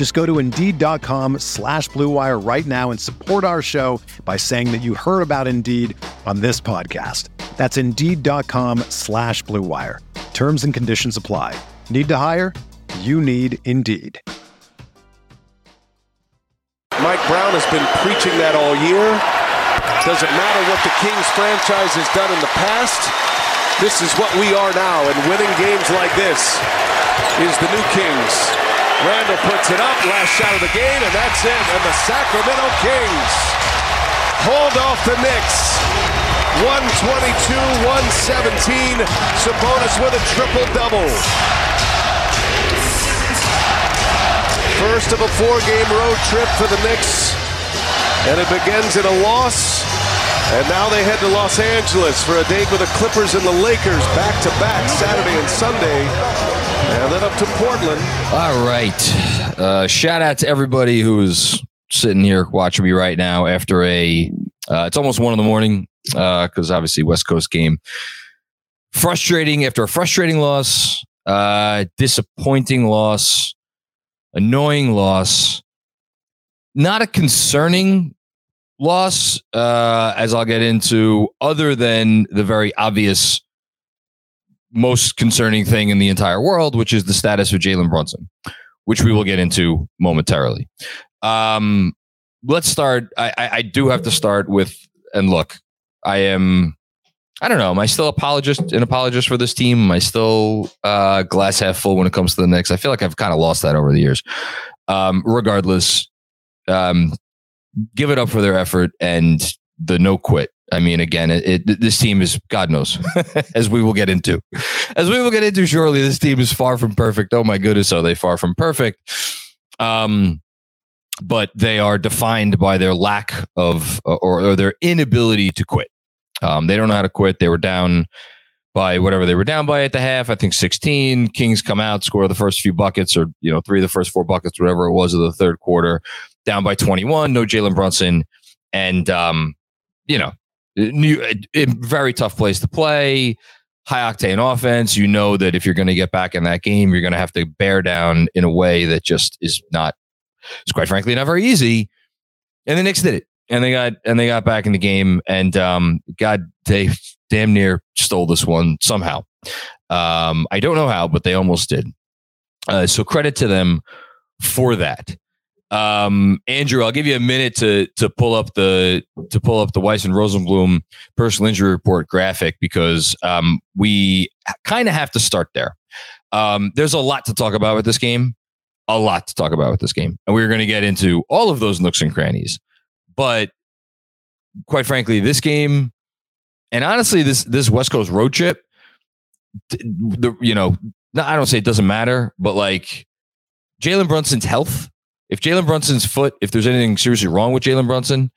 Just go to Indeed.com slash BlueWire right now and support our show by saying that you heard about Indeed on this podcast. That's Indeed.com slash BlueWire. Terms and conditions apply. Need to hire? You need Indeed. Mike Brown has been preaching that all year. Doesn't matter what the Kings franchise has done in the past. This is what we are now, and winning games like this is the new Kings. Randle puts it up, last shot of the game, and that's it. And the Sacramento Kings hold off the Knicks. 122-117. Sabonis with a triple-double. First of a four-game road trip for the Knicks, and it begins in a loss. And now they head to Los Angeles for a date with the Clippers and the Lakers back to back Saturday and Sunday. And then up to Portland. All right. Uh, shout out to everybody who's sitting here watching me right now after a, uh, it's almost one in the morning because uh, obviously West Coast game. Frustrating after a frustrating loss, uh, disappointing loss, annoying loss, not a concerning loss, uh, as I'll get into, other than the very obvious, most concerning thing in the entire world, which is the status of Jalen Brunson, which we will get into momentarily. Um, let's start. I, I, I do have to start with, and look, I am. I don't know. Am I still apologist an apologist for this team? Am I still uh, glass half full when it comes to the Knicks? I feel like I've kind of lost that over the years. Um, regardless, um, give it up for their effort and the no quit. I mean, again, it, it, this team is God knows, as we will get into, as we will get into shortly. This team is far from perfect. Oh my goodness, are they far from perfect? Um, but they are defined by their lack of or, or their inability to quit. Um, they don't know how to quit. They were down by whatever they were down by at the half. I think 16. Kings come out, score the first few buckets, or you know, three of the first four buckets, whatever it was of the third quarter. Down by 21. No Jalen Brunson, and um, you know, new, very tough place to play. High octane offense. You know that if you're going to get back in that game, you're going to have to bear down in a way that just is not. It's quite frankly not very easy. And the Knicks did it and they got and they got back in the game and um god they damn near stole this one somehow um i don't know how but they almost did uh, so credit to them for that um andrew i'll give you a minute to to pull up the to pull up the weiss and rosenblum personal injury report graphic because um we kind of have to start there. Um there's a lot to talk about with this game a lot to talk about with this game and we're going to get into all of those nooks and crannies. But quite frankly, this game, and honestly, this this West Coast road trip, the you know, I don't say it doesn't matter, but like Jalen Brunson's health, if Jalen Brunson's foot, if there's anything seriously wrong with Jalen Brunson,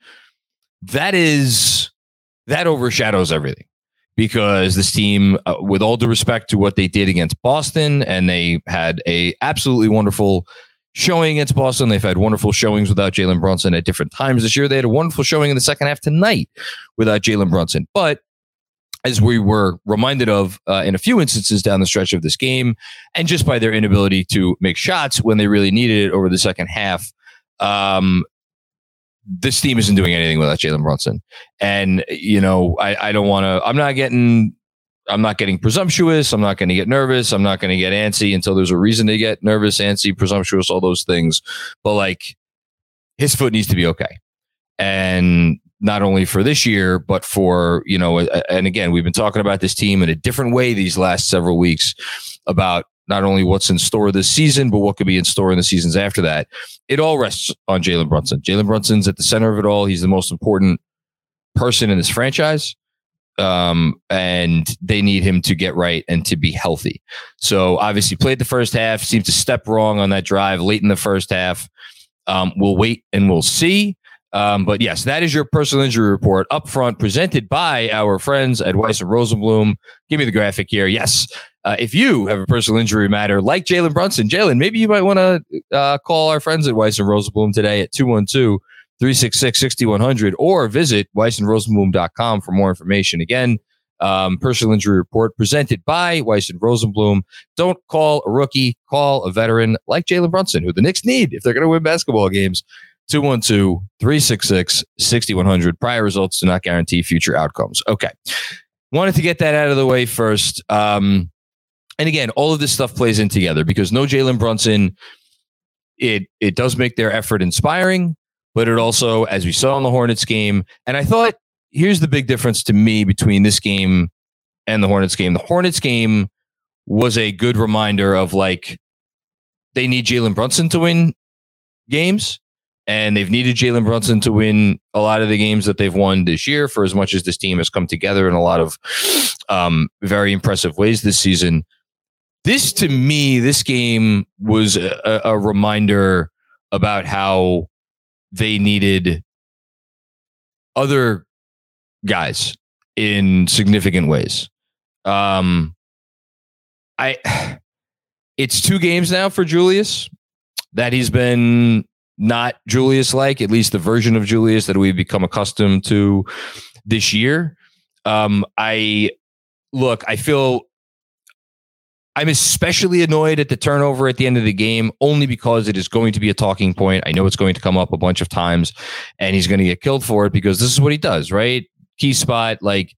that is that overshadows everything because this team, uh, with all due respect to what they did against Boston, and they had a absolutely wonderful showing against Boston. They've had wonderful showings without Jalen Brunson at different times this year. They had a wonderful showing in the second half tonight without Jalen Brunson. But as we were reminded of uh, in a few instances down the stretch of this game, and just by their inability to make shots when they really needed it over the second half, um, this team isn't doing anything without Jalen Brunson. And, you know, I, I don't want to, I'm not getting I'm not getting presumptuous. I'm not going to get nervous. I'm not going to get antsy until there's a reason to get nervous, antsy, presumptuous, all those things. But like his foot needs to be okay. And not only for this year, but for, you know, and again, we've been talking about this team in a different way these last several weeks about not only what's in store this season, but what could be in store in the seasons after that. It all rests on Jalen Brunson. Jalen Brunson's at the center of it all. He's the most important person in this franchise. Um, and they need him to get right and to be healthy. So obviously played the first half, seemed to step wrong on that drive late in the first half. Um, we'll wait and we'll see. Um, but yes, that is your personal injury report up front, presented by our friends at Weiss and Rosenblum. Give me the graphic here. Yes, uh, if you have a personal injury matter like Jalen Brunson, Jalen, maybe you might want to uh, call our friends at Weiss and Rosenblum today at 212 366 6100 or visit weissandrosenblum.com for more information. Again, um, personal injury report presented by Weiss and Rosenblum. Don't call a rookie, call a veteran like Jalen Brunson, who the Knicks need if they're going to win basketball games. 212 366 6100. Prior results do not guarantee future outcomes. Okay. Wanted to get that out of the way first. Um, and again, all of this stuff plays in together because no Jalen Brunson, it it does make their effort inspiring, but it also, as we saw in the Hornets game, and I thought here's the big difference to me between this game and the Hornets game. The Hornets game was a good reminder of like they need Jalen Brunson to win games and they've needed Jalen Brunson to win a lot of the games that they've won this year. For as much as this team has come together in a lot of um, very impressive ways this season, this to me, this game was a, a reminder about how they needed other guys in significant ways. Um, I, it's two games now for Julius that he's been not Julius like, at least the version of Julius that we've become accustomed to this year. Um, I look, I feel I'm especially annoyed at the turnover at the end of the game only because it is going to be a talking point. I know it's going to come up a bunch of times and he's going to get killed for it because this is what he does, right? Key spot, like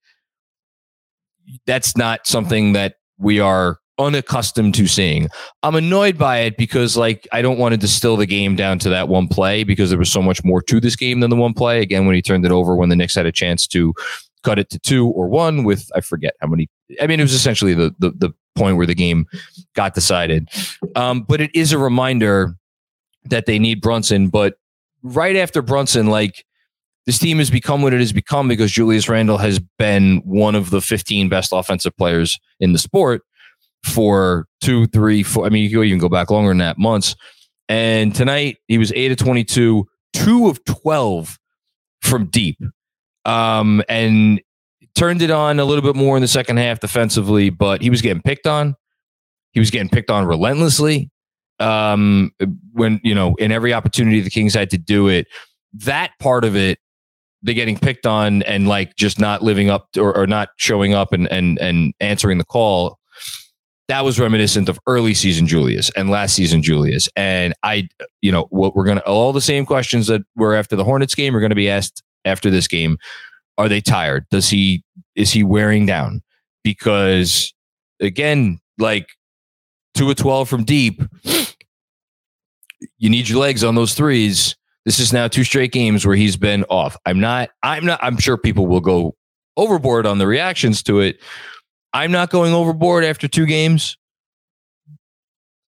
that's not something that we are unaccustomed to seeing. I'm annoyed by it because like I don't want to distill the game down to that one play because there was so much more to this game than the one play. Again, when he turned it over when the Knicks had a chance to cut it to two or one with I forget how many. I mean, it was essentially the the, the point where the game got decided. Um, but it is a reminder that they need Brunson. But right after Brunson, like this team has become what it has become because Julius Randle has been one of the 15 best offensive players in the sport for two, three, four. I mean, you can even go back longer than that, months. And tonight he was eight of 22, two of 12 from deep. Um, and turned it on a little bit more in the second half defensively, but he was getting picked on. He was getting picked on relentlessly. Um, when, you know, in every opportunity the Kings had to do it, that part of it, the getting picked on and like just not living up to, or, or not showing up and, and, and answering the call that was reminiscent of early season Julius and last season Julius. And I, you know, what we're going to, all the same questions that were after the Hornets game are going to be asked after this game. Are they tired? Does he, is he wearing down? Because again, like two of 12 from deep, you need your legs on those threes. This is now two straight games where he's been off. I'm not, I'm not, I'm sure people will go overboard on the reactions to it I'm not going overboard after two games.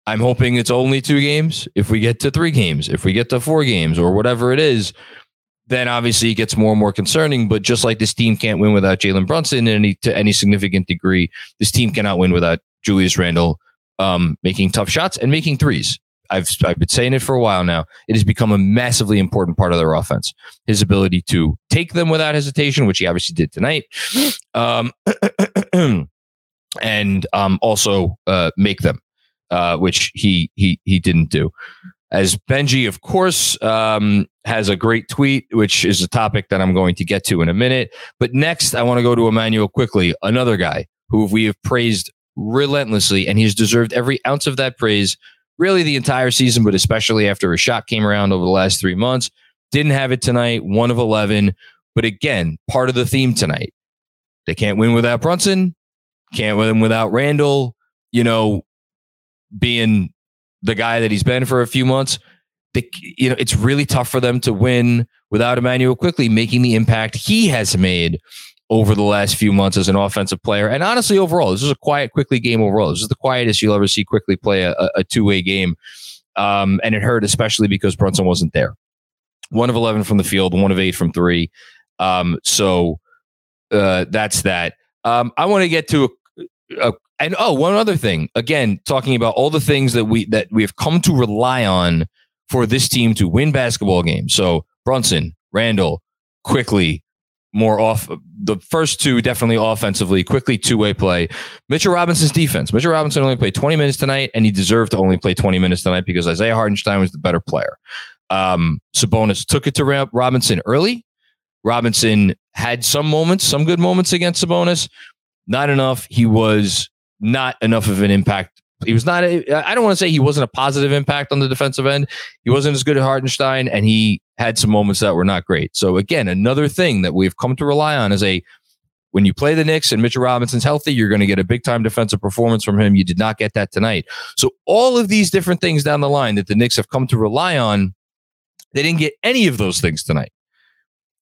I'm hoping it's only two games. If we get to three games, if we get to four games or whatever it is, then obviously it gets more and more concerning. But just like this team can't win without Jalen Brunson any, to any significant degree, this team cannot win without Julius Randle um, making tough shots and making threes. I've I've been saying it for a while now. It has become a massively important part of their offense. His ability to take them without hesitation, which he obviously did tonight, um, and um, also uh, make them, uh, which he he he didn't do. As Benji, of course, um, has a great tweet, which is a topic that I'm going to get to in a minute. But next, I want to go to Immanuel Quickley, another guy who we have praised relentlessly, and he's deserved every ounce of that praise, really the entire season, but especially after a shot came around over the last three months. Didn't have it tonight, one of 11. But again, part of the theme tonight. They can't win without Brunson. Can't win without Randle, you know, being the guy that he's been for a few months. you know, it's really tough for them to win without Immanuel Quickley making the impact he has made over the last few months as an offensive player. And honestly, overall, this is a quiet, Quickley game overall. This is the quietest you'll ever see Quickley play a, a two way game. Um, and it hurt especially because Brunson wasn't there. One of 11 from the field, one of eight from three. Um, so uh, that's that. Um, I want to get to a, and oh, one other thing. Again, talking about all the things that we that we have come to rely on for this team to win basketball games. So Brunson, Randle, Quickley, more off the first two definitely offensively, Quickley two way play. Mitchell Robinson's defense. Mitchell Robinson only played 20 minutes tonight, and he deserved to only play 20 minutes tonight because Isaiah Hartenstein was the better player. Um, Sabonis took it to Robinson early. Robinson had some moments, some good moments against Sabonis. Not enough. He was not enough of an impact. He was not. I don't want to say he wasn't a positive impact on the defensive end. He wasn't as good as Hartenstein, and he had some moments that were not great. So again, another thing that we've come to rely on is a when you play the Knicks and Mitchell Robinson's healthy, you're going to get a big time defensive performance from him. You did not get that tonight. So all of these different things down the line that the Knicks have come to rely on, they didn't get any of those things tonight.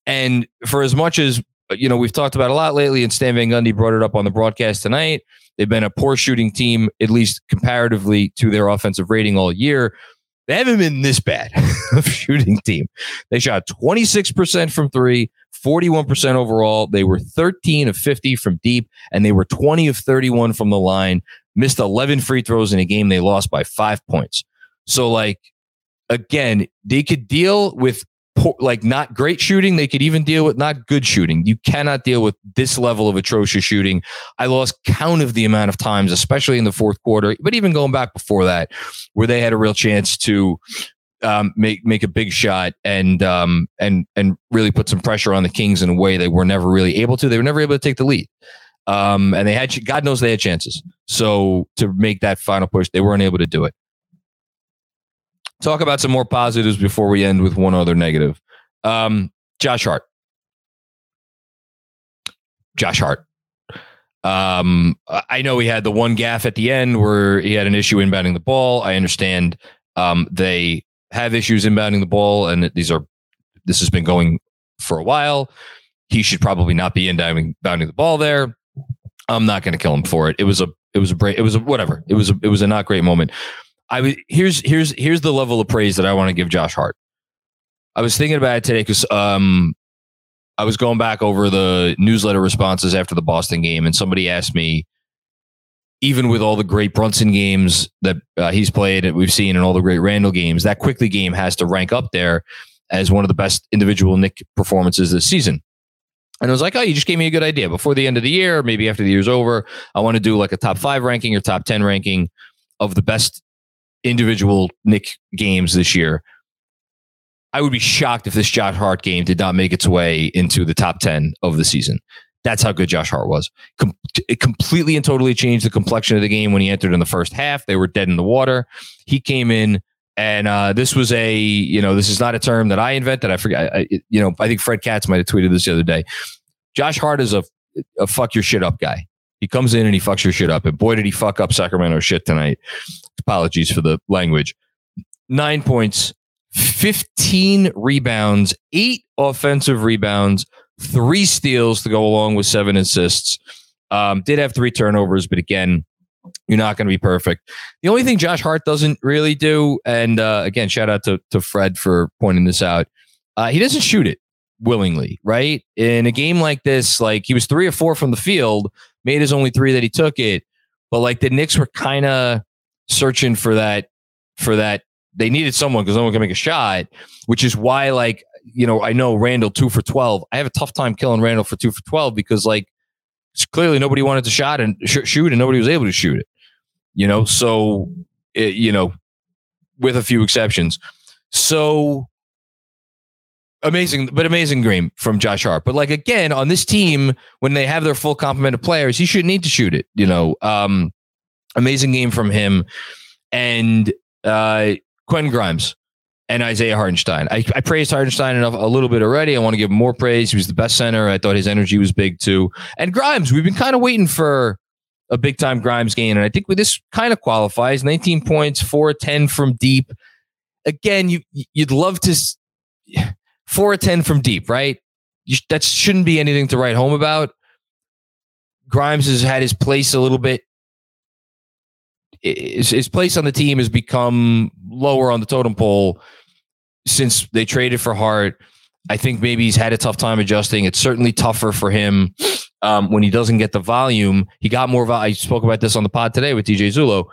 And for as much as you know, we've talked about a lot lately, and Stan Van Gundy brought it up on the broadcast tonight. They've been a poor shooting team, at least comparatively to their offensive rating all year. They haven't been this bad of shooting team. They shot 26% from three, 41% overall. They were 13 of 50 from deep, and they were 20 of 31 from the line. Missed 11 free throws in a game they lost by five points. So, like, again, they could deal with poor, like not great shooting. They could even deal with not good shooting. You cannot deal with this level of atrocious shooting. I lost count of the amount of times, especially in the fourth quarter, but even going back before that, where they had a real chance to um, make make a big shot and um, and and really put some pressure on the Kings in a way they were never really able to. They were never able to take the lead. Um, and they had, God knows, they had chances. So to make that final push, they weren't able to do it talk about some more positives before we end with one other negative. Um, Josh Hart. Josh Hart. Um, I know he had the one gaff at the end where he had an issue inbounding the ball. I understand um, they have issues inbounding the ball, and these are this has been going for a while. He should probably not be inbounding the ball there. I'm not going to kill him for it. It was a it was a break. It was a whatever. It was a, it was a not great moment. I was here's here's here's the level of praise that I want to give Josh Hart. I was thinking about it today because um, I was going back over the newsletter responses after the Boston game, and somebody asked me, even with all the great Brunson games that uh, he's played and we've seen, and all the great Randle games, that Quickley game has to rank up there as one of the best individual Knick performances this season. And I was like, oh, you just gave me a good idea. Before the end of the year, maybe after the year's over, I want to do like a top five ranking or top 10 ranking of the best individual Knick games this year. I would be shocked if this Josh Hart game did not make its way into the top 10 of the season. That's how good Josh Hart was. Com- it completely and totally changed the complexion of the game when he entered in the first half. They were dead in the water. He came in, and uh, this was a, you know, this is not a term that I invented. I forget, I, you know, I think Fred Katz might have tweeted this the other day. Josh Hart is a, a fuck your shit up guy. He comes in and he fucks your shit up. And boy, did he fuck up Sacramento shit tonight. Apologies for the language. Nine points, 15 rebounds, eight offensive rebounds, three steals to go along with seven assists. Um, did have three turnovers, but again, you're not going to be perfect. The only thing Josh Hart doesn't really do, and uh, again, shout out to, to Fred for pointing this out, uh, he doesn't shoot it willingly, right? In a game like this, like he was three or four from the field, made his only three that he took it, but like the Knicks were kind of searching for that for that they needed someone because no one can make a shot, which is why like you know I know Randle two for twelve. I have a tough time killing Randle for two for twelve because like clearly nobody wanted to shot and sh- shoot and nobody was able to shoot it. You know, so it, you know, with a few exceptions. So amazing, but amazing game from Josh Hart. But like again, on this team, when they have their full complement of players, he shouldn't need to shoot it. You know, um, amazing game from him and uh, Quentin Grimes and Isaiah Hartenstein. I, I praised Hartenstein enough a little bit already. I want to give him more praise. He was the best center. I thought his energy was big too. And Grimes, we've been kind of waiting for a big time Grimes game, and I think this kind of qualifies 19 points, 4 10 from deep. again, you you'd love to four or ten from deep, right? You, that shouldn't be anything to write home about. Grimes has had his place a little bit. His, his place on the team has become lower on the totem pole since they traded for Hart. I think maybe he's had a tough time adjusting. It's certainly tougher for him um, when he doesn't get the volume. He got more. Vo- I spoke about this on the pod today with DJ Zullo.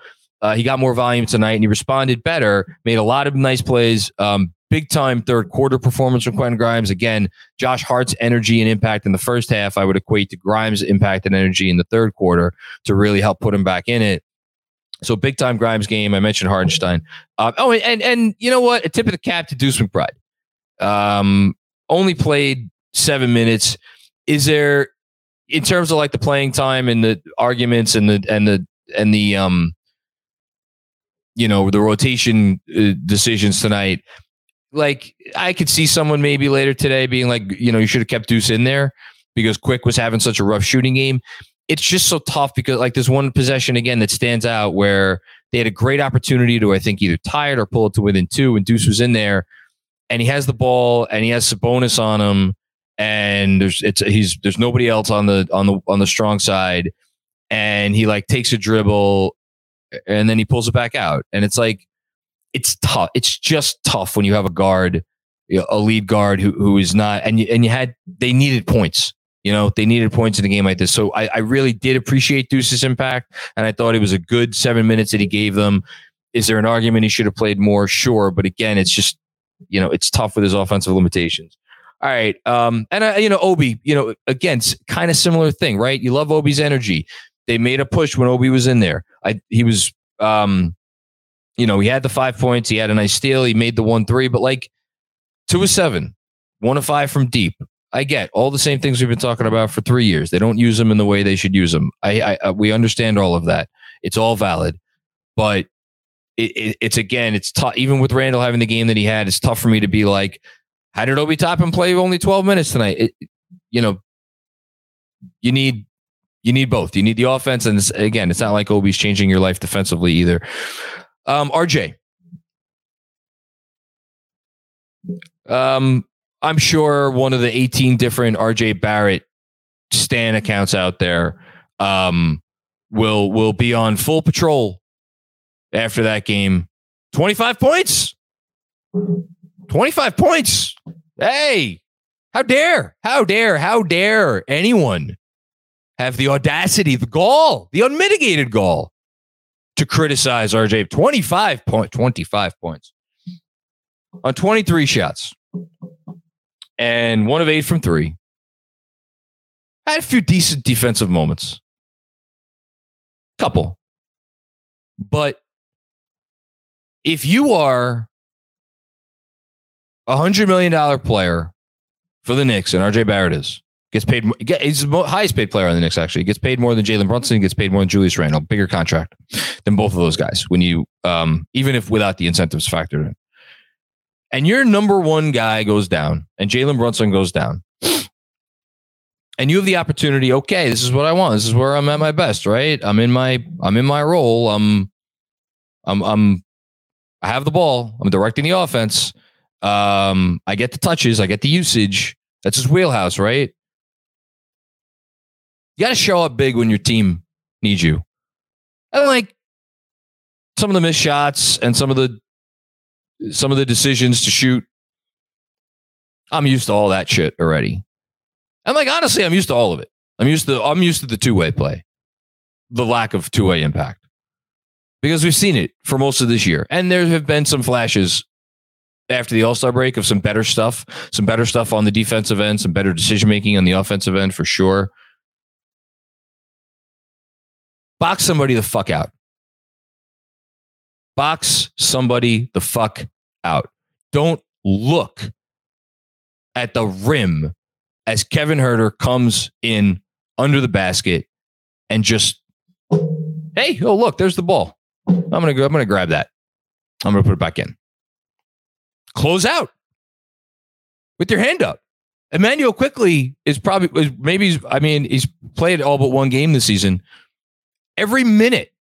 Uh, he got more volume tonight and he responded better. Made a lot of nice plays. Um, big time third quarter performance from Quentin Grimes. Again, Josh Hart's energy and impact in the first half, I would equate to Grimes' impact and energy in the third quarter to really help put him back in it. So big time Grimes game. I mentioned Hartenstein. Uh, oh, and and you know what? A tip of the cap to Deuce McBride. Um, only played seven minutes. Is there, in terms of like the playing time and the arguments and the and the and the um, you know, the rotation uh, decisions tonight? Like I could see someone maybe later today being like, you know, you should have kept Deuce in there because Quick was having such a rough shooting game. It's just so tough because like there's one possession again that stands out where they had a great opportunity to I think either tie it or pull it to within two, and Deuce was in there and he has the ball and he has Sabonis on him and there's it's he's there's nobody else on the on the on the strong side and he like takes a dribble and then he pulls it back out and it's like it's tough it's just tough when you have a guard you know, a lead guard who who is not and you, and you had they needed points you know they needed points in a game like this so I, I really did appreciate Deuce's impact and I thought it was a good seven minutes that he gave them is there an argument he should have played more sure but again it's just you know, it's tough with his offensive limitations. All right. Um, and uh, you know, Obi, you know, again, kind of similar thing, right? You love Obi's energy. They made a push when Obi was in there. I he was um, you know, he had the five points, he had a nice steal, he made the one three, but like two of seven, one of five from deep. I get all the same things we've been talking about for three years. They don't use them in the way they should use them. I, I, I we understand all of that. It's all valid, but it, it, it's again, it's tough. Even with Randle having the game that he had, it's tough for me to be like, how did Obi Toppin play only 12 minutes tonight? It, you know, you need you need both. You need the offense, and again, it's not like Obi's changing your life defensively either. Um, RJ, um, I'm sure one of the 18 different RJ Barrett Stan accounts out there um, will will be on full patrol after that game. 25 points. 25 points. Hey, how dare, how dare, how dare anyone have the audacity, the gall, the unmitigated gall to criticize RJ? 25 point, 25 points on 23 shots and one of eight from three. Had a few decent defensive moments. Couple. But if you are a hundred million dollar player for the Knicks, and RJ Barrett is gets paid. He's the highest paid player on the Knicks. Actually, gets paid more than Jalen Brunson. Gets paid more than Julius Randle. Bigger contract than both of those guys. When you, um, even if without the incentives factored in, and your number one guy goes down, and Jalen Brunson goes down, and you have the opportunity. Okay, this is what I want. This is where I'm at my best. Right? I'm in my I'm in my role. I'm I'm I'm I have the ball. I'm directing the offense. Um, I get the touches. I get the usage. That's his wheelhouse, right? You got to show up big when your team needs you. And like some of the missed shots and some of the some of the decisions to shoot. I'm used to all that shit already. And like honestly, I'm used to all of it. I'm used to I'm used to the two way play, the lack of two way impact because we've seen it for most of this year. And there have been some flashes after the All Star break of some better stuff, some better stuff on the defensive end, some better decision making on the offensive end for sure. Box somebody the fuck out. Box somebody the fuck out. Don't look at the rim as Kevin Huerter comes in under the basket and just, hey, oh, look, there's the ball. I'm gonna go. I'm gonna grab that. I'm gonna put it back in. Close out with your hand up. Immanuel Quickley is probably maybe. I mean, he's played all but one game this season. Every minute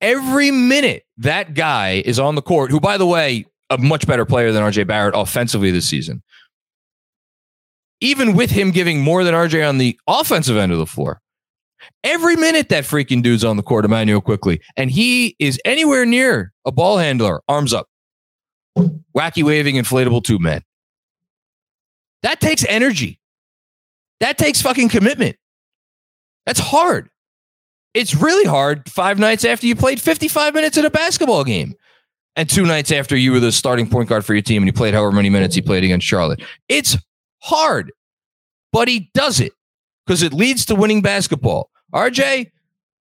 Every minute that guy is on the court, who, by the way, a much better player than RJ Barrett offensively this season, even with him giving more than RJ on the offensive end of the floor, every minute that freaking dude's on the court, Immanuel Quickley, and he is anywhere near a ball handler, arms up, wacky waving inflatable two man. That takes energy. That takes fucking commitment. That's hard. It's really hard five nights after you played 55 minutes in a basketball game and two nights after you were the starting point guard for your team and you played however many minutes he played against Charlotte. It's hard, but he does it because it leads to winning basketball. RJ,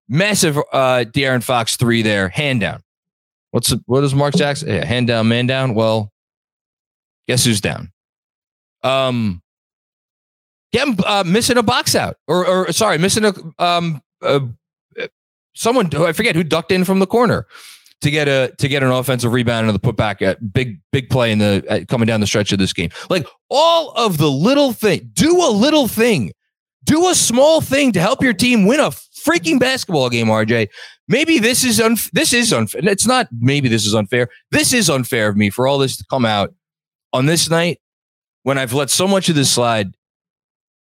massive uh De'Aaron Fox three there, hand down. What's what does Mark Jackson? Yeah, hand down, man down. Well, guess who's down? Um, get him uh, missing a box out, or or sorry, missing a um someone I forget who ducked in from the corner to get a to get an offensive rebound and the putback at big big play in the at, coming down the stretch of this game. Like all of the little thing, do a little thing, do a small thing to help your team win a freaking basketball game. RJ, maybe this is un, this is unfair. It's not. Maybe this is unfair. This is unfair of me for all this to come out on this night when I've let so much of this slide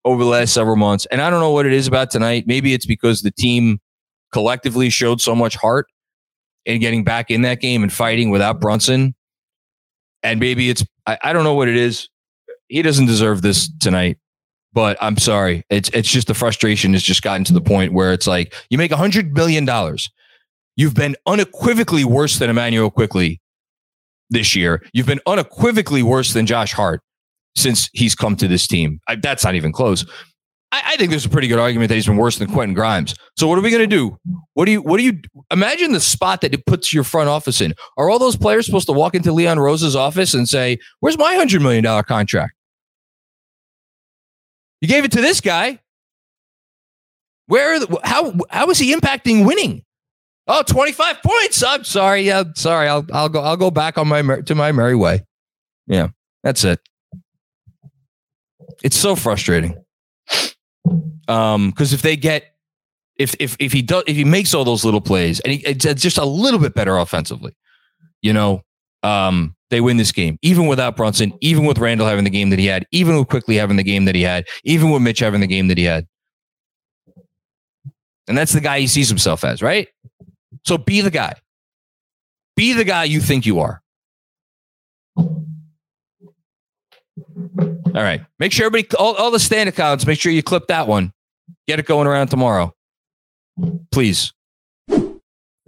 over the last several months. And I don't know what it is about tonight. Maybe it's because the team collectively showed so much heart in getting back in that game and fighting without Brunson. And maybe it's, I, I don't know what it is. He doesn't deserve this tonight, but I'm sorry. It's, it's just the frustration has just gotten to the point where it's like you make a hundred million dollars. You've been unequivocally worse than Immanuel Quickley this year. You've been unequivocally worse than Josh Hart since he's come to this team. I, that's not even close. I, I, think there's a pretty good argument that he's been worse than Quentin Grimes. So what are we going to do? What do you what do you imagine the spot that it puts your front office in? Are all those players supposed to walk into Leon Rose's office and say, "Where's my hundred million dollar contract? You gave it to this guy. Where? The, how? How is he impacting winning? Oh, 25 points. I'm sorry. Yeah, sorry. I'll I'll go I'll go back on my to my merry way. Yeah, that's it. It's so frustrating. Um, because if they get if if if he does if he makes all those little plays and he, it's just a little bit better offensively, you know, um, they win this game. Even without Brunson, even with Randle having the game that he had, even with Quickley having the game that he had, even with Mitch having the game that he had. And that's the guy he sees himself as, right? So be the guy. Be the guy you think you are. All right. Make sure everybody, all, all the stand accounts, make sure you clip that one. Get it going around tomorrow. Please.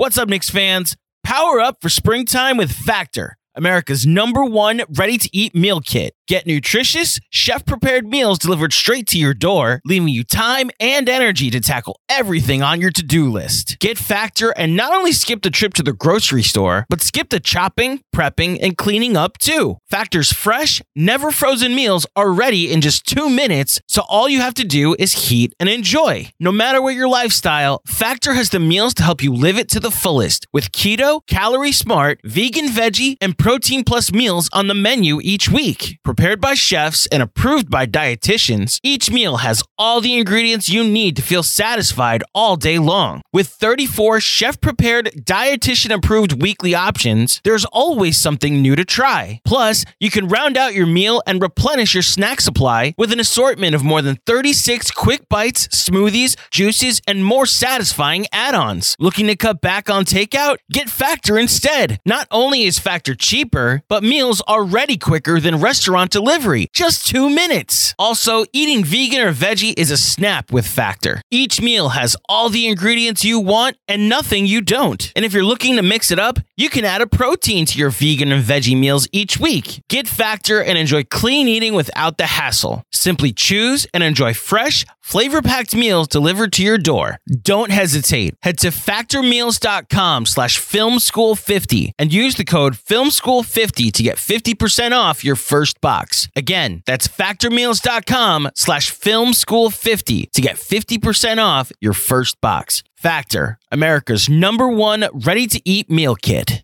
What's up, Knicks fans? Power up for springtime with Factor, America's number one ready to eat meal kit. Get nutritious, chef prepared meals delivered straight to your door, leaving you time and energy to tackle everything on your to do list. Get Factor and not only skip the trip to the grocery store, but skip the chopping, prepping, and cleaning up too. Factor's fresh, never frozen meals are ready in just two minutes, so all you have to do is heat and enjoy. No matter what your lifestyle, Factor has the meals to help you live it to the fullest with keto, calorie smart, vegan, veggie, and protein plus meals on the menu each week. Prepared by chefs and approved by dietitians, each meal has all the ingredients you need to feel satisfied all day long. With 34 chef prepared, dietitian approved weekly options, there's always something new to try. Plus, you can round out your meal and replenish your snack supply with an assortment of more than 36 quick bites, smoothies, juices, and more satisfying add ons. Looking to cut back on takeout? Get Factor instead. Not only is Factor cheaper, but meals are ready quicker than restaurant delivery. Just two minutes. Also, eating vegan or veggie is a snap with Factor. Each meal has all the ingredients you want and nothing you don't. And if you're looking to mix it up, you can add a protein to your vegan and veggie meals each week. Get Factor and enjoy clean eating without the hassle. Simply choose and enjoy fresh, flavor packed meals delivered to your door. Don't hesitate. Head to factormeals.com slash filmschool50 and use the code filmschool50 to get 50% off your first box. Again, that's factormeals.com slash filmschool50 to get 50% off your first box. Factor, America's number one ready to eat meal kit.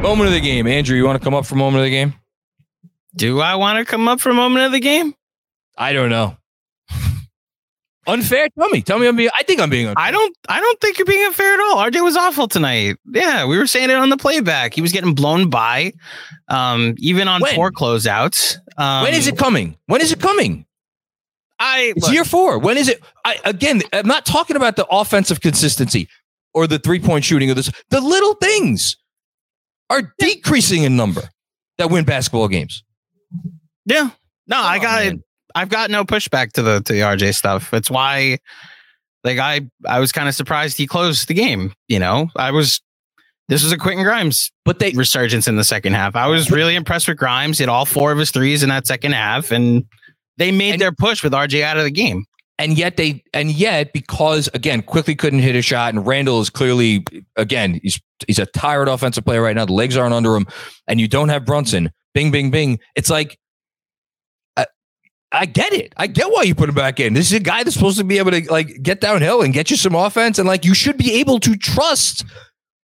Moment of the game. Andrew, you want to come up for moment of the game? Do I want to come up for moment of the game? I don't know. unfair? Tell me. Tell me I'm being I think I'm being unfair. I don't I don't think you're being unfair at all. RJ was awful tonight. Yeah, we were saying it on the playback. He was getting blown by. Um, even on When? four closeouts. Um, when is it coming? When is it coming? I It's look, year four. When is it? I again, I'm not talking about the offensive consistency or the three point shooting or this. The little things are decreasing in number that win basketball games. Yeah. No, I got. I've got no pushback to the to the RJ stuff. It's why like I I was kind of surprised he closed the game, you know. I was this was a Quentin Grimes But they resurgence in the second half. I was really impressed with Grimes. He hit all four of his threes in that second half and they made And- their push with RJ out of the game. and yet they and yet because again Quickley couldn't hit a shot and Randle is clearly again he's he's a tired offensive player right now. The legs aren't under him and you don't have Brunson. Bing bing bing. It's like I, I get it. I get why you put him back in. This is a guy that's supposed to be able to like get downhill and get you some offense and like you should be able to trust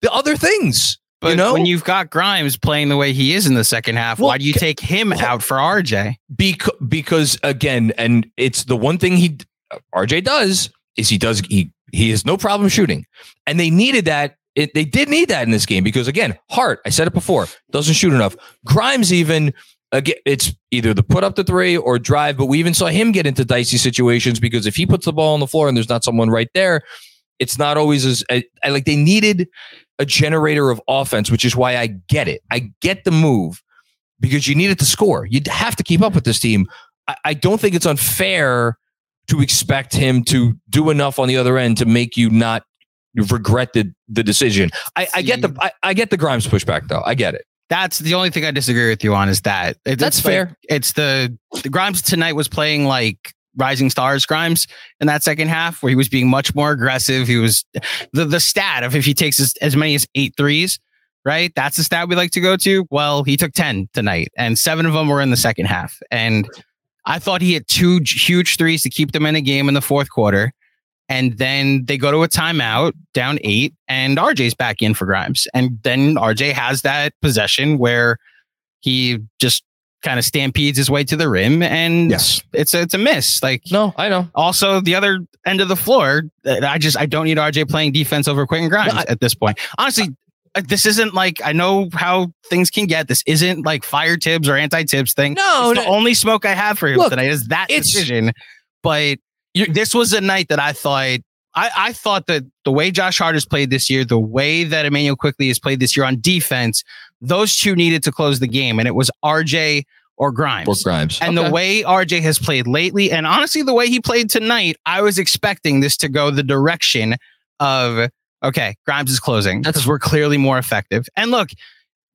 the other things But you know when you've got Grimes playing the way he is in the second half, Well, why do you take him out for RJ? because because again, and it's the one thing he uh, RJ does is he does he he has no problem shooting, and they needed that. It, they did need that in this game because again, Hart. I said it before, doesn't shoot enough. Grimes even. Again, it's either the put up the three or drive, but we even saw him get into dicey situations because if he puts the ball on the floor and there's not someone right there, it's not always as I, I like they needed a generator of offense, which is why I get it. I get the move because you need it to score. You'd have to keep up with this team. I, I don't think it's unfair to expect him to do enough on the other end to make you not regret the, the decision. I, I get the I, I get the Grimes pushback though. I get it. That's the only thing I disagree with you on is that It- That's it's like- fair. it's the, the Grimes tonight was playing like Rising Stars Grimes in that second half where he was being much more aggressive. He was the the stat of if he takes as, as many as eight threes, right? That's the stat we like to go to. Well, he took 10 tonight and seven of them were in the second half. And I thought he had two huge threes to keep them in a game in the fourth quarter. And then they go to a timeout down eight, and RJ's back in for Grimes. And then RJ has that possession where he just kind of stampedes his way to the rim, and Yes. it's a, it's a miss. Like No, I know. also the other end of the floor, I just I don't need RJ playing defense over Quentin Grimes No, I- at this point. Honestly, uh, this isn't like I know how things can get. This isn't like fire Thibs or anti Thibs thing. No, It's the no. only smoke I have for him Look, tonight is that it's- decision. But this was a night that I thought I, I thought that the way Josh Hart has played this year, the way that Emmanuel quickly has played this year on defense, those two needed to close the game, and it was RJ or Grimes. Or Grimes. And Okay. the way RJ has played lately, and honestly, the way he played tonight, I was expecting this to go the direction of okay, Grimes is closing because we're clearly more effective. And look,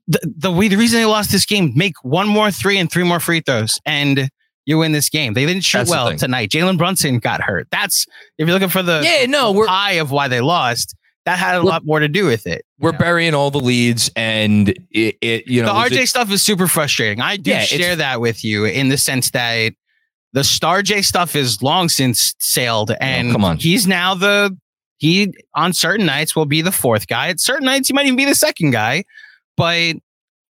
the the the reason they lost this game, make one more three and three more free throws, and you win this game. They didn't shoot That's well tonight. Jalen Brunson got hurt. That's if you're looking for the yeah, no, we're eye of why they lost. That had a Look, lot more to do with it. we're burying all the leads, and it, it you know, the RJ it- stuff is super frustrating. I do Yeah, share that with you in the sense that the Star J stuff is long since sailed, oh, and Oh, come on. he's now the he on certain nights will be the fourth guy. At certain nights, he might even be the second guy. But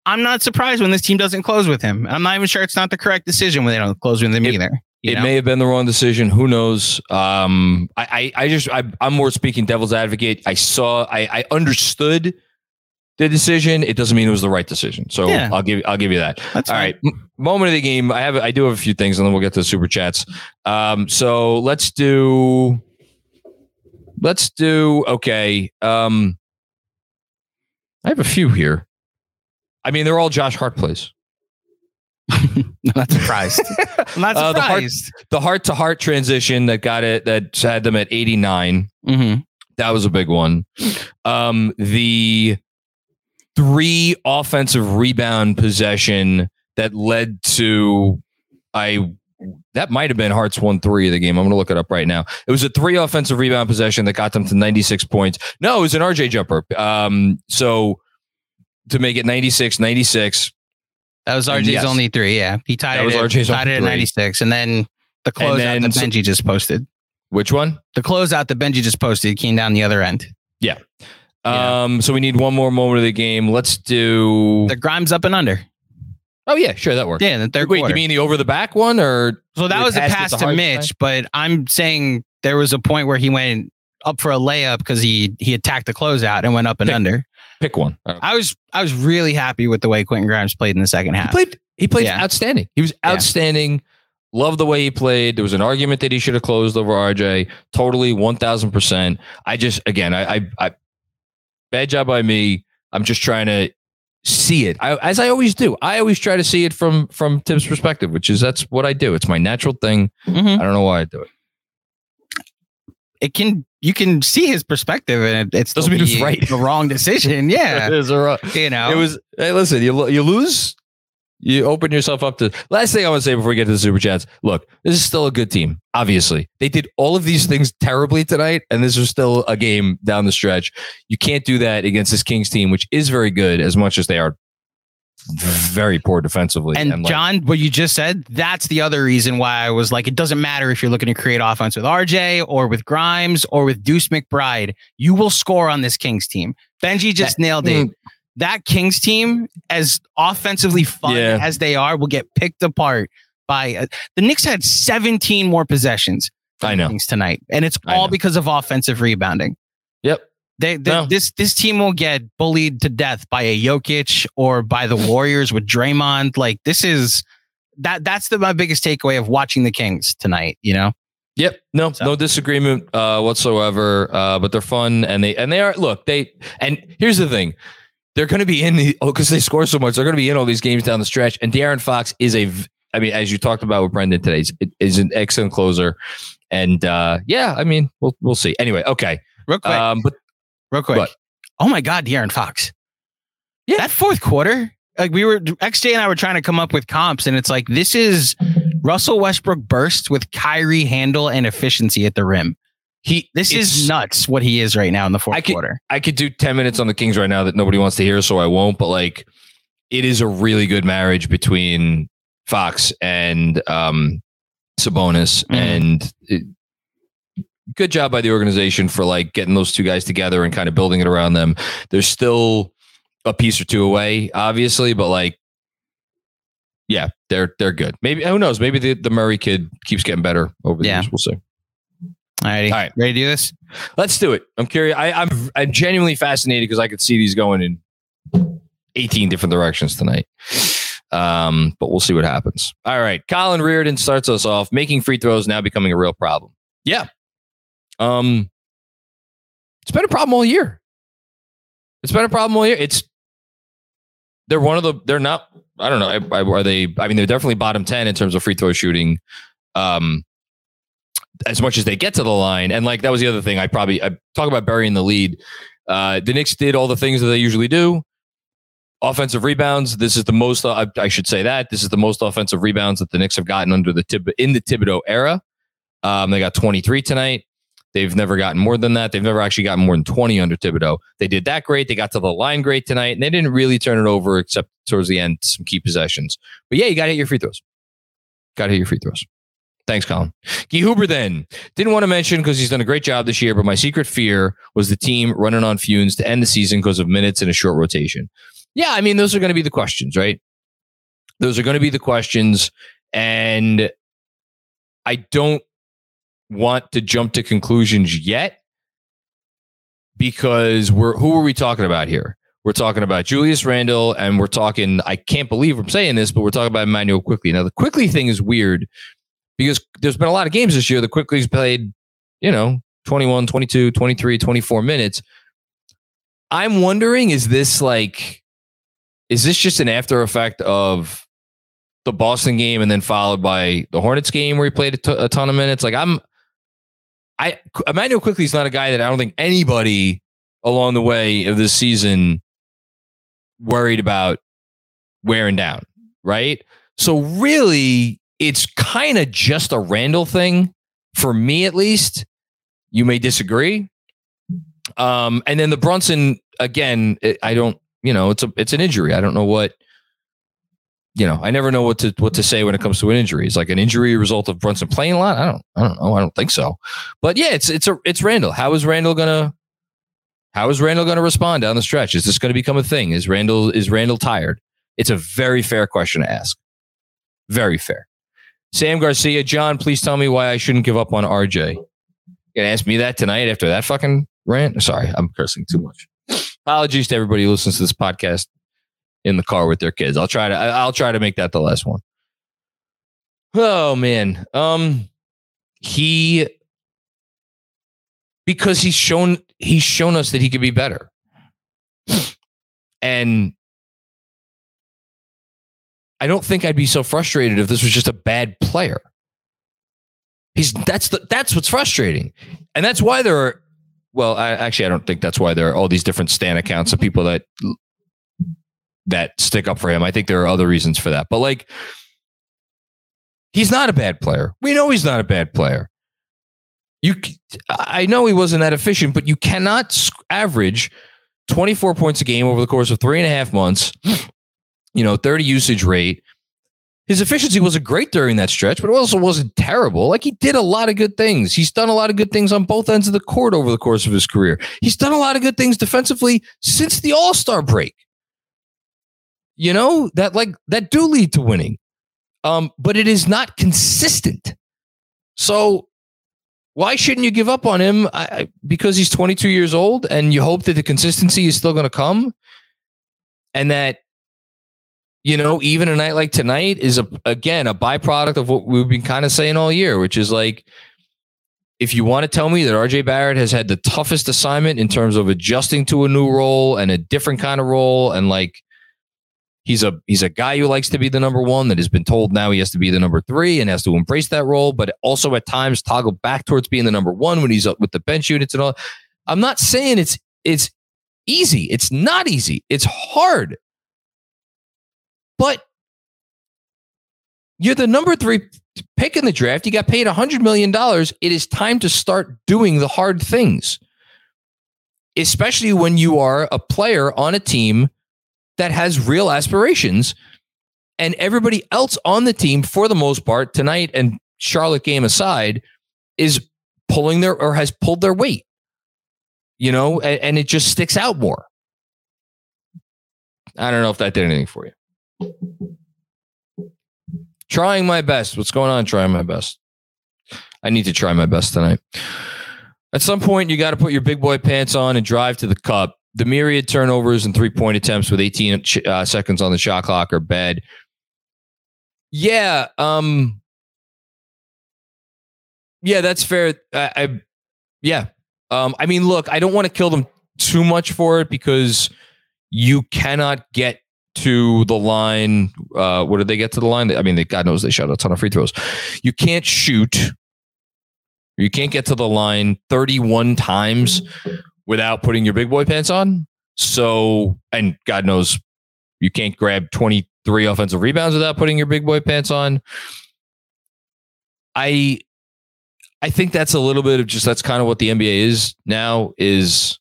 I'm not surprised when this team doesn't close with him. I'm not even sure it's not the correct decision when they don't close with him It- either. It know? may have been the wrong decision. Who knows? Um, I, I, I just, I, I'm more speaking devil's advocate. I saw, I, I understood the decision. It doesn't mean it was the right decision. So Yeah. I'll give, I'll give you that. That's All right. M- Moment of the game. I have, I do have a few things, and then we'll get to the super chats. Um, so let's do, let's do. Okay. Um, I have a few here. I mean, they're all Josh Hart plays. I'm not surprised. I'm not Uh, the heart- surprised. The Hart to Hart transition that got it, that had them at 89. Mhm. That was a big one. Um, the three offensive rebound possession that led to I that might have been Hart's one three of the game. I'm gonna look it up right now. It was a three offensive rebound possession that got them to 96 points. No, it was an RJ jumper. Um, so to make it 96, 96. That was RJ's yes. only three. Yeah, he tied That it. was at- RJ's tied it at 96, and then the closeout then that Benji just posted. Which one? The closeout that Benji just posted came down the other end. Yeah. Um, so we need one more moment of the game. Let's do. The Grimes up and under. oh yeah, sure, that works. Yeah, the third Wait, quarter. you mean the over the back one or so that was a pass to Mitch, but I'm saying there was a point where he went up for a layup because he he attacked the closeout and went up and Pick- under. Pick one? I was I was really happy with the way Quentin Grimes played in the second half. He half. played. He played Yeah. outstanding. He was Yeah. outstanding. Love the way he played. There was an argument that he should have closed over RJ. Totally, one thousand percent. I just again, I, I, I, bad job by me. I'm just trying to see it, I, as I always do. I always try to see it from from Thibs' perspective, which is that's what I do. It's my natural thing. Mhm. I don't know why I do it. It can you can see his perspective and it, it's Doesn't mean it's right. the wrong decision. Yeah, It is a ro- you know It was. Hey, listen, you you lose, you open yourself up to. Last thing I want to say before we get to the super chats. Look, this is still a good team. Obviously, they did all of these things terribly tonight, and this was still a game down the stretch. You can't do that against this Kings team, which is very good, as much as they are very poor defensively. And, like, John, what you just said, that's the other reason why I was like, it doesn't matter if you're looking to create offense with RJ or with Grimes or with Deuce McBride, you will score on this Kings team. Benji just That- nailed it. That Kings team, as offensively fun Yeah. as they are, will get picked apart by uh, the Knicks had 17 more possessions. I know. Kings tonight, and it's all because of offensive rebounding. Yep. They, they- No. this this team will get bullied to death by a Jokic or by the Warriors with Draymond. Like this is that that's the my biggest takeaway of watching the Kings tonight. You know, Yep. No, So- no disagreement uh, whatsoever. Uh, but they're fun and they and they are look, they and here's the thing. They're gonna be in the oh, because they score so much, they're gonna be in all these games down the stretch. And De'Aaron Fox is a, I mean, as you talked about with Brendan today, is, is an excellent closer. And uh, yeah, I mean, we'll we'll see. Anyway, okay. real quick, Um, but real quick. Oh my God, De'Aaron Fox. Yeah. that fourth quarter. Like we were XJ and I were trying to come up with comps, and it's like this is Russell Westbrook burst with Kyrie handle and efficiency at the rim. he This is nuts what he is right now in the fourth I could- quarter. I could do 10 minutes on the Kings right now that nobody wants to hear, so I won't. But like, it is a really good marriage between Fox and um, Sabonis, Mhm. and it, good job by the organization for like getting those two guys together and kind of building it around them. There's still a piece or two away, obviously, but like. yeah, they're they're good. Maybe who knows? Maybe the, the Murray kid keeps getting better over the Yeah. years. We'll see. All righty. All right. Ready to do this? Let's do it. I'm curious. I, I'm I'm genuinely fascinated because I could see these going in 18 different directions tonight. Um, but we'll see what happens. All right. Colin Reardon starts us off. Making free throws now becoming a real problem. Yeah. Um, it's been a problem all year. It's been a problem all year. It's they're one of the they're not. I don't know. Are they? I mean, they're definitely bottom ten in terms of free throw shooting. Um, as much as they get to the line, and like that was the other thing. I probably I talk about burying the lead. Uh, the Knicks did all the things that they usually do. Offensive rebounds. This is the most. I, I should say that this is the most offensive rebounds that the Knicks have gotten under the Tib- in the Thibodeau era. Um, they got 23 tonight. They've never gotten more than that. They've never actually gotten more than 20 under Thibodeau. They did that great. They got to the line great tonight, and they didn't really turn it over except towards the end, some key possessions. But yeah, you got to hit your free throws. Got to hit your free throws. Thanks, Colin. Guy Huber then didn't want to mention because he's done a great job this year, but my secret fear was the team running on fumes to end the season because of minutes and a short rotation. Yeah, I mean, those are going to be the questions, right? Those are going to be the questions. And I don't want to jump to conclusions yet because we're who are we talking about here? We're talking about Julius Randle and we're talking, I can't believe I'm saying this, but we're talking about Immanuel Quickley. Now, the Quickley thing is weird because there's been a lot of games this year. The Quickley's played, you know, 21, 22, 23, 24 minutes. I'm wondering, is this like, is this just an after effect of the Boston game and then followed by the Hornets game where he played a t- a ton of minutes? Like, I'm, I, Immanuel Quickley is not a guy that I don't think anybody along the way of this season worried about wearing down, right? So, really, it's kind of just a Randle thing for me, at least. You may disagree. Um, and then the Brunson again, it, I don't, you know, it's a it's an injury. I don't know what, you know, I never know what to what to say when it comes to an injury. Is like an injury result of Brunson playing a lot? I don't, I don't know. I don't think so. But yeah, it's it's a it's Randle. How is Randle gonna? How is Randle to respond down the stretch? Is this to become a thing? Is Randle is Randle tired? It's a very fair question to ask. Very fair. Sam Garcia, John, please tell me why I shouldn't give up on RJ. You gonna ask me that tonight after that fucking rant? Sorry, I'm cursing too much. Apologies to everybody who listens to this podcast in the car with their kids. I'll try to I'll try to make that the last one. Oh man. Um he because he's shown he's shown us that he could be better. And I don't think I'd be so frustrated if this was just a bad player. He's that's the that's what's frustrating. And that's why there are well, I, actually I don't think that's why there are all these different stan accounts of people that that stick up for him. I think there are other reasons for that. But like he's not a bad player. We know he's not a bad player. You I know he wasn't that efficient, but you cannot average 24 points a game over the course of three and a half months, you know, 30 usage rate. His efficiency wasn't great during that stretch, but it also wasn't terrible. Like he did a lot of good things. He's done a lot of good things on both ends of the court over the course of his career. He's done a lot of good things defensively since the All Star break. You know that like that do lead to winning, um, but it is not consistent. So why shouldn't you give up on him? I, I, because he's 22 years old, and you hope that the consistency is still going to come, and that you know, even a night like tonight is a again a byproduct of what we've been kind of saying all year, which is like if you want to tell me that RJ Barrett has had the toughest assignment in terms of adjusting to a new role and a different kind of role, and like he's a he's a guy who likes to be the number one that has been told now he has to be the number three and has to embrace that role, but also at times toggle back towards being the number one when he's up with the bench units and all. I'm not saying it's it's easy. It's not easy. It's hard. But you're the number three pick in the draft. You got paid $100 million. It is time to start doing the hard things, especially when you are a player on a team that has real aspirations. And everybody else on the team, for the most part, tonight and Charlotte game aside, is pulling their or has pulled their weight, you know, and, and it just sticks out more. I don't know if that did anything for you. Trying my best. What's going on? Trying my best. I need to try my best tonight. At some point, you got to put your big boy pants on and drive to the cup. The myriad turnovers and three point attempts with 18 uh, seconds on the shot clock are bad. Yeah, um, yeah, that's fair. I, I yeah, um, I mean, look, I don't want to kill them too much for it because you cannot get to the line. Uh, what did they get to the line? I mean, they, God knows they shot a ton of free throws. You can't shoot. You can't get to the line 31 times without putting your big boy pants on. So, and God knows you can't grab 23 offensive rebounds without putting your big boy pants on. I I think that's a little bit of just that's kind of what the NBA is now is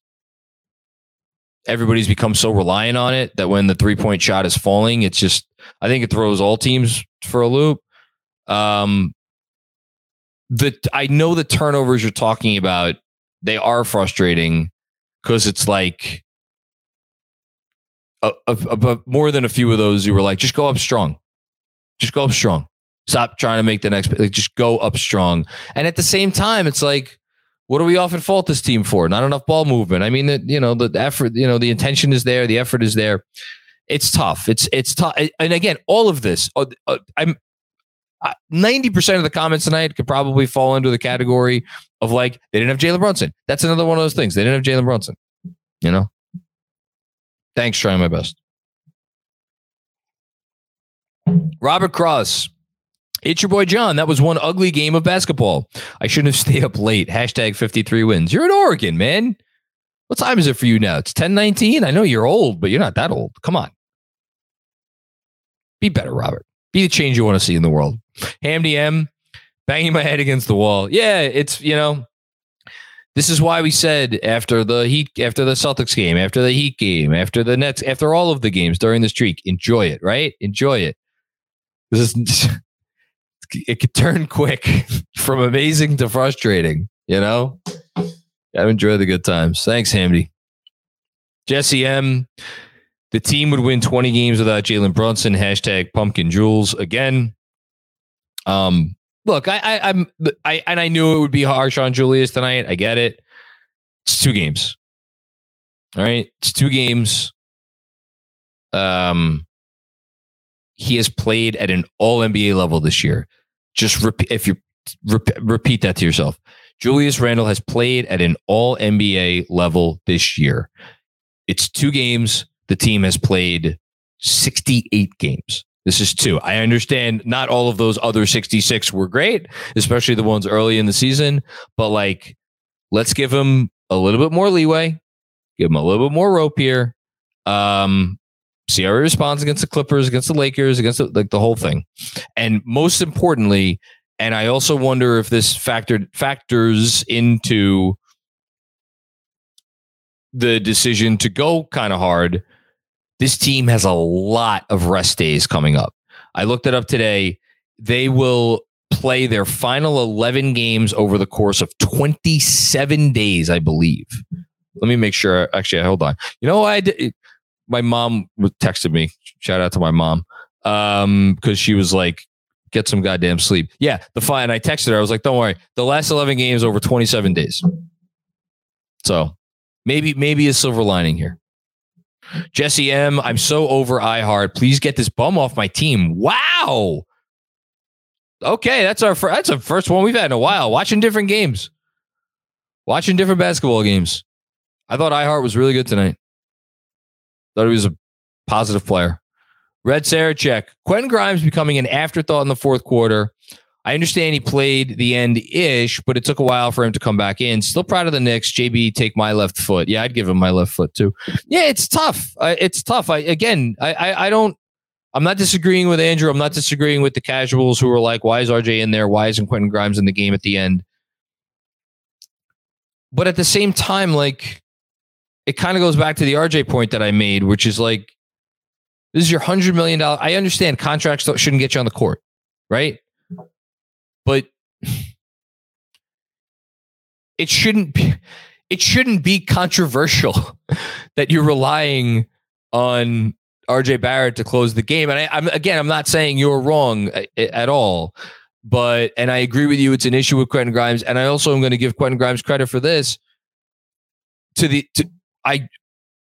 everybody's become so reliant on it that when the three point shot is falling, it's just I think it throws all teams for a loop. Um, the I know the turnovers you're talking about, they are frustrating because it's like a, a, a, more than a few of those you were like, just go up strong, just go up strong. Stop trying to make the next, like, just go up strong. And at the same time, it's like, what do we often fault this team for? Not enough ball movement. I mean, that you know, the effort, you know, the intention is there, the effort is there. It's tough. It's it's tough. And again, all of this, uh, uh, I'm ninety percent of the comments tonight could probably fall into the category of like they didn't have Jalen Brunson. That's another one of those things. They didn't have Jalen Brunson. You know. Thanks. Trying my best. Robert Cross. It's your boy John. That was one ugly game of basketball. I shouldn't have stayed up late. Hashtag 53 wins. You're in Oregon, man. What time is it for you now? It's 1019. I know you're old, but you're not that old. Come on. Be better, Robert. Be the change you want to see in the world. Ham DM, banging my head against the wall. Yeah, it's, you know, this is why we said after the Heat, after the Celtics game, after the Heat game, after the Nets, after all of the games during the streak, enjoy it, right? Enjoy it. This is it could turn quick from amazing to frustrating, you know? I enjoy the good times. Thanks, Hamdy. Jesse M. The team would win 20 games without Jalen Brunson. Hashtag pumpkin jewels again. Um, look, I, I I'm I and I knew it would be harsh on Julius tonight. I get it. It's two games. All right. It's two games. Um he has played at an all NBA level this year. Just repeat if you rep- repeat that to yourself. Julius Randle has played at an all NBA level this year. It's two games. The team has played 68 games. This is two. I understand not all of those other 66 were great, especially the ones early in the season, but like, let's give him a little bit more leeway, give him a little bit more rope here. Um, see how he responds against the Clippers, against the Lakers, against the, like the whole thing. And most importantly, and I also wonder if this factored factors into the decision to go kind of hard. This team has a lot of rest days coming up. I looked it up today. They will play their final 11 games over the course of 27 days, I believe. Let me make sure. Actually, hold on. You know, I did, my mom texted me. Shout out to my mom. Um, because she was like, get some goddamn sleep. Yeah, the fine. I texted her. I was like, don't worry. The last 11 games over 27 days. So maybe, maybe a silver lining here. Jesse M, I'm so over iHeart. Please get this bum off my team. Wow. Okay, that's our fir- that's the first one we've had in a while. Watching different games, watching different basketball games. I thought iHeart was really good tonight. Thought he was a positive player. Red Sarachek, Quentin Grimes becoming an afterthought in the fourth quarter. I understand he played the end ish, but it took a while for him to come back in. Still proud of the Knicks. JB, take my left foot. Yeah, I'd give him my left foot too. Yeah, it's tough. It's tough. I again, I, I I don't. I'm not disagreeing with Andrew. I'm not disagreeing with the casuals who are like, why is RJ in there? Why isn't Quentin Grimes in the game at the end? But at the same time, like it kind of goes back to the RJ point that I made, which is like, this is your hundred million dollar. I understand contracts shouldn't get you on the court, right? But it shouldn't be. It shouldn't be controversial that you're relying on RJ Barrett to close the game. And I, I'm again, I'm not saying you're wrong at, at all, but and I agree with you. It's an issue with Quentin Grimes, and I also am going to give Quentin Grimes credit for this. To the to I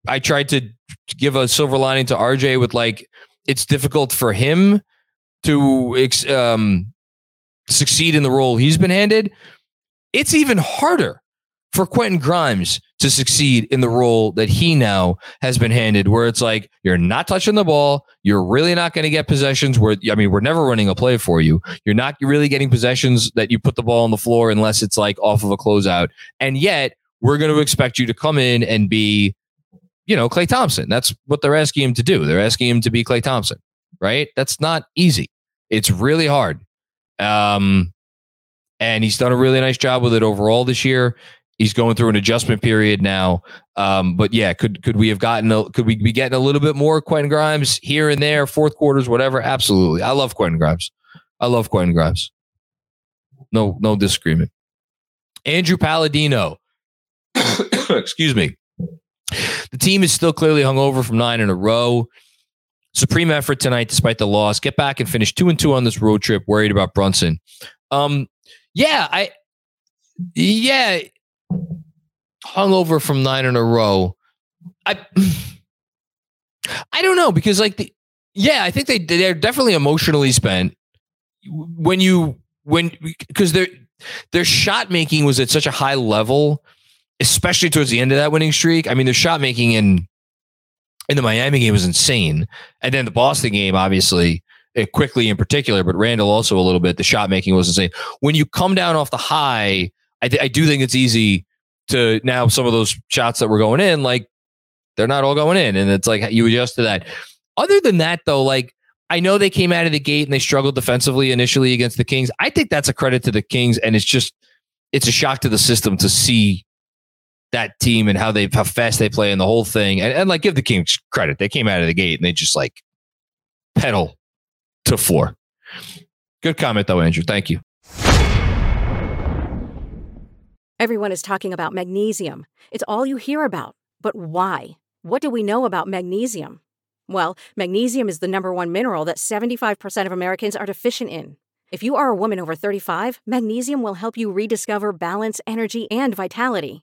I tried to give a silver lining to RJ with like it's difficult for him to um, succeed in the role he's been handed. It's even harder for Quentin Grimes to succeed in the role that he now has been handed, where it's like you're not touching the ball, you're really not going to get possessions. Where I mean, we're never running a play for you. You're not really getting possessions that you put the ball on the floor unless it's like off of a closeout, and yet we're going to expect you to come in and be, you know, Klay Thompson. That's what they're asking him to do. They're asking him to be Klay Thompson, right? That's not easy. It's really hard. Um, and he's done a really nice job with it overall this year. He's going through an adjustment period now. Um, but yeah, could could we have gotten a, could we be getting a little bit more Quentin Grimes here and there, fourth quarters, whatever? Absolutely. I love Quentin Grimes. I love Quentin Grimes. No, no disagreement. Andrew Palladino. Excuse me. The team is still clearly hungover from nine in a row. Supreme effort tonight, despite the loss. Get back and finish two and two on this road trip. Worried about Brunson. Um, yeah, I, yeah, hung over from nine in a row. I, I don't know because like the, yeah, I think they they're definitely emotionally spent when you when because their their shot making was at such a high level, especially towards the end of that winning streak. I mean, their shot making in in the Miami game was insane, and then the Boston game, obviously, it Quickley in particular, but Randle also a little bit. The shot making was insane. When you come down off the high, I, th- I do think it's easy to now some of those shots that were going in, like they're not all going in, and it's like you adjust to that. Other than that, though, like I know they came out of the gate and they struggled defensively initially against the Kings. I think that's a credit to the Kings, and it's just it's a shock to the system to see that team and how they how fast they play and the whole thing. And, and like give the Kings credit. They came out of the gate and they just like pedal to four. Good comment though, Andrew. Thank you. Everyone is talking about magnesium. It's all you hear about. But why? What do we know about magnesium? Well, magnesium is the number one mineral that 75% of Americans are deficient in. If you are a woman over 35, magnesium will help you rediscover balance, energy, and vitality.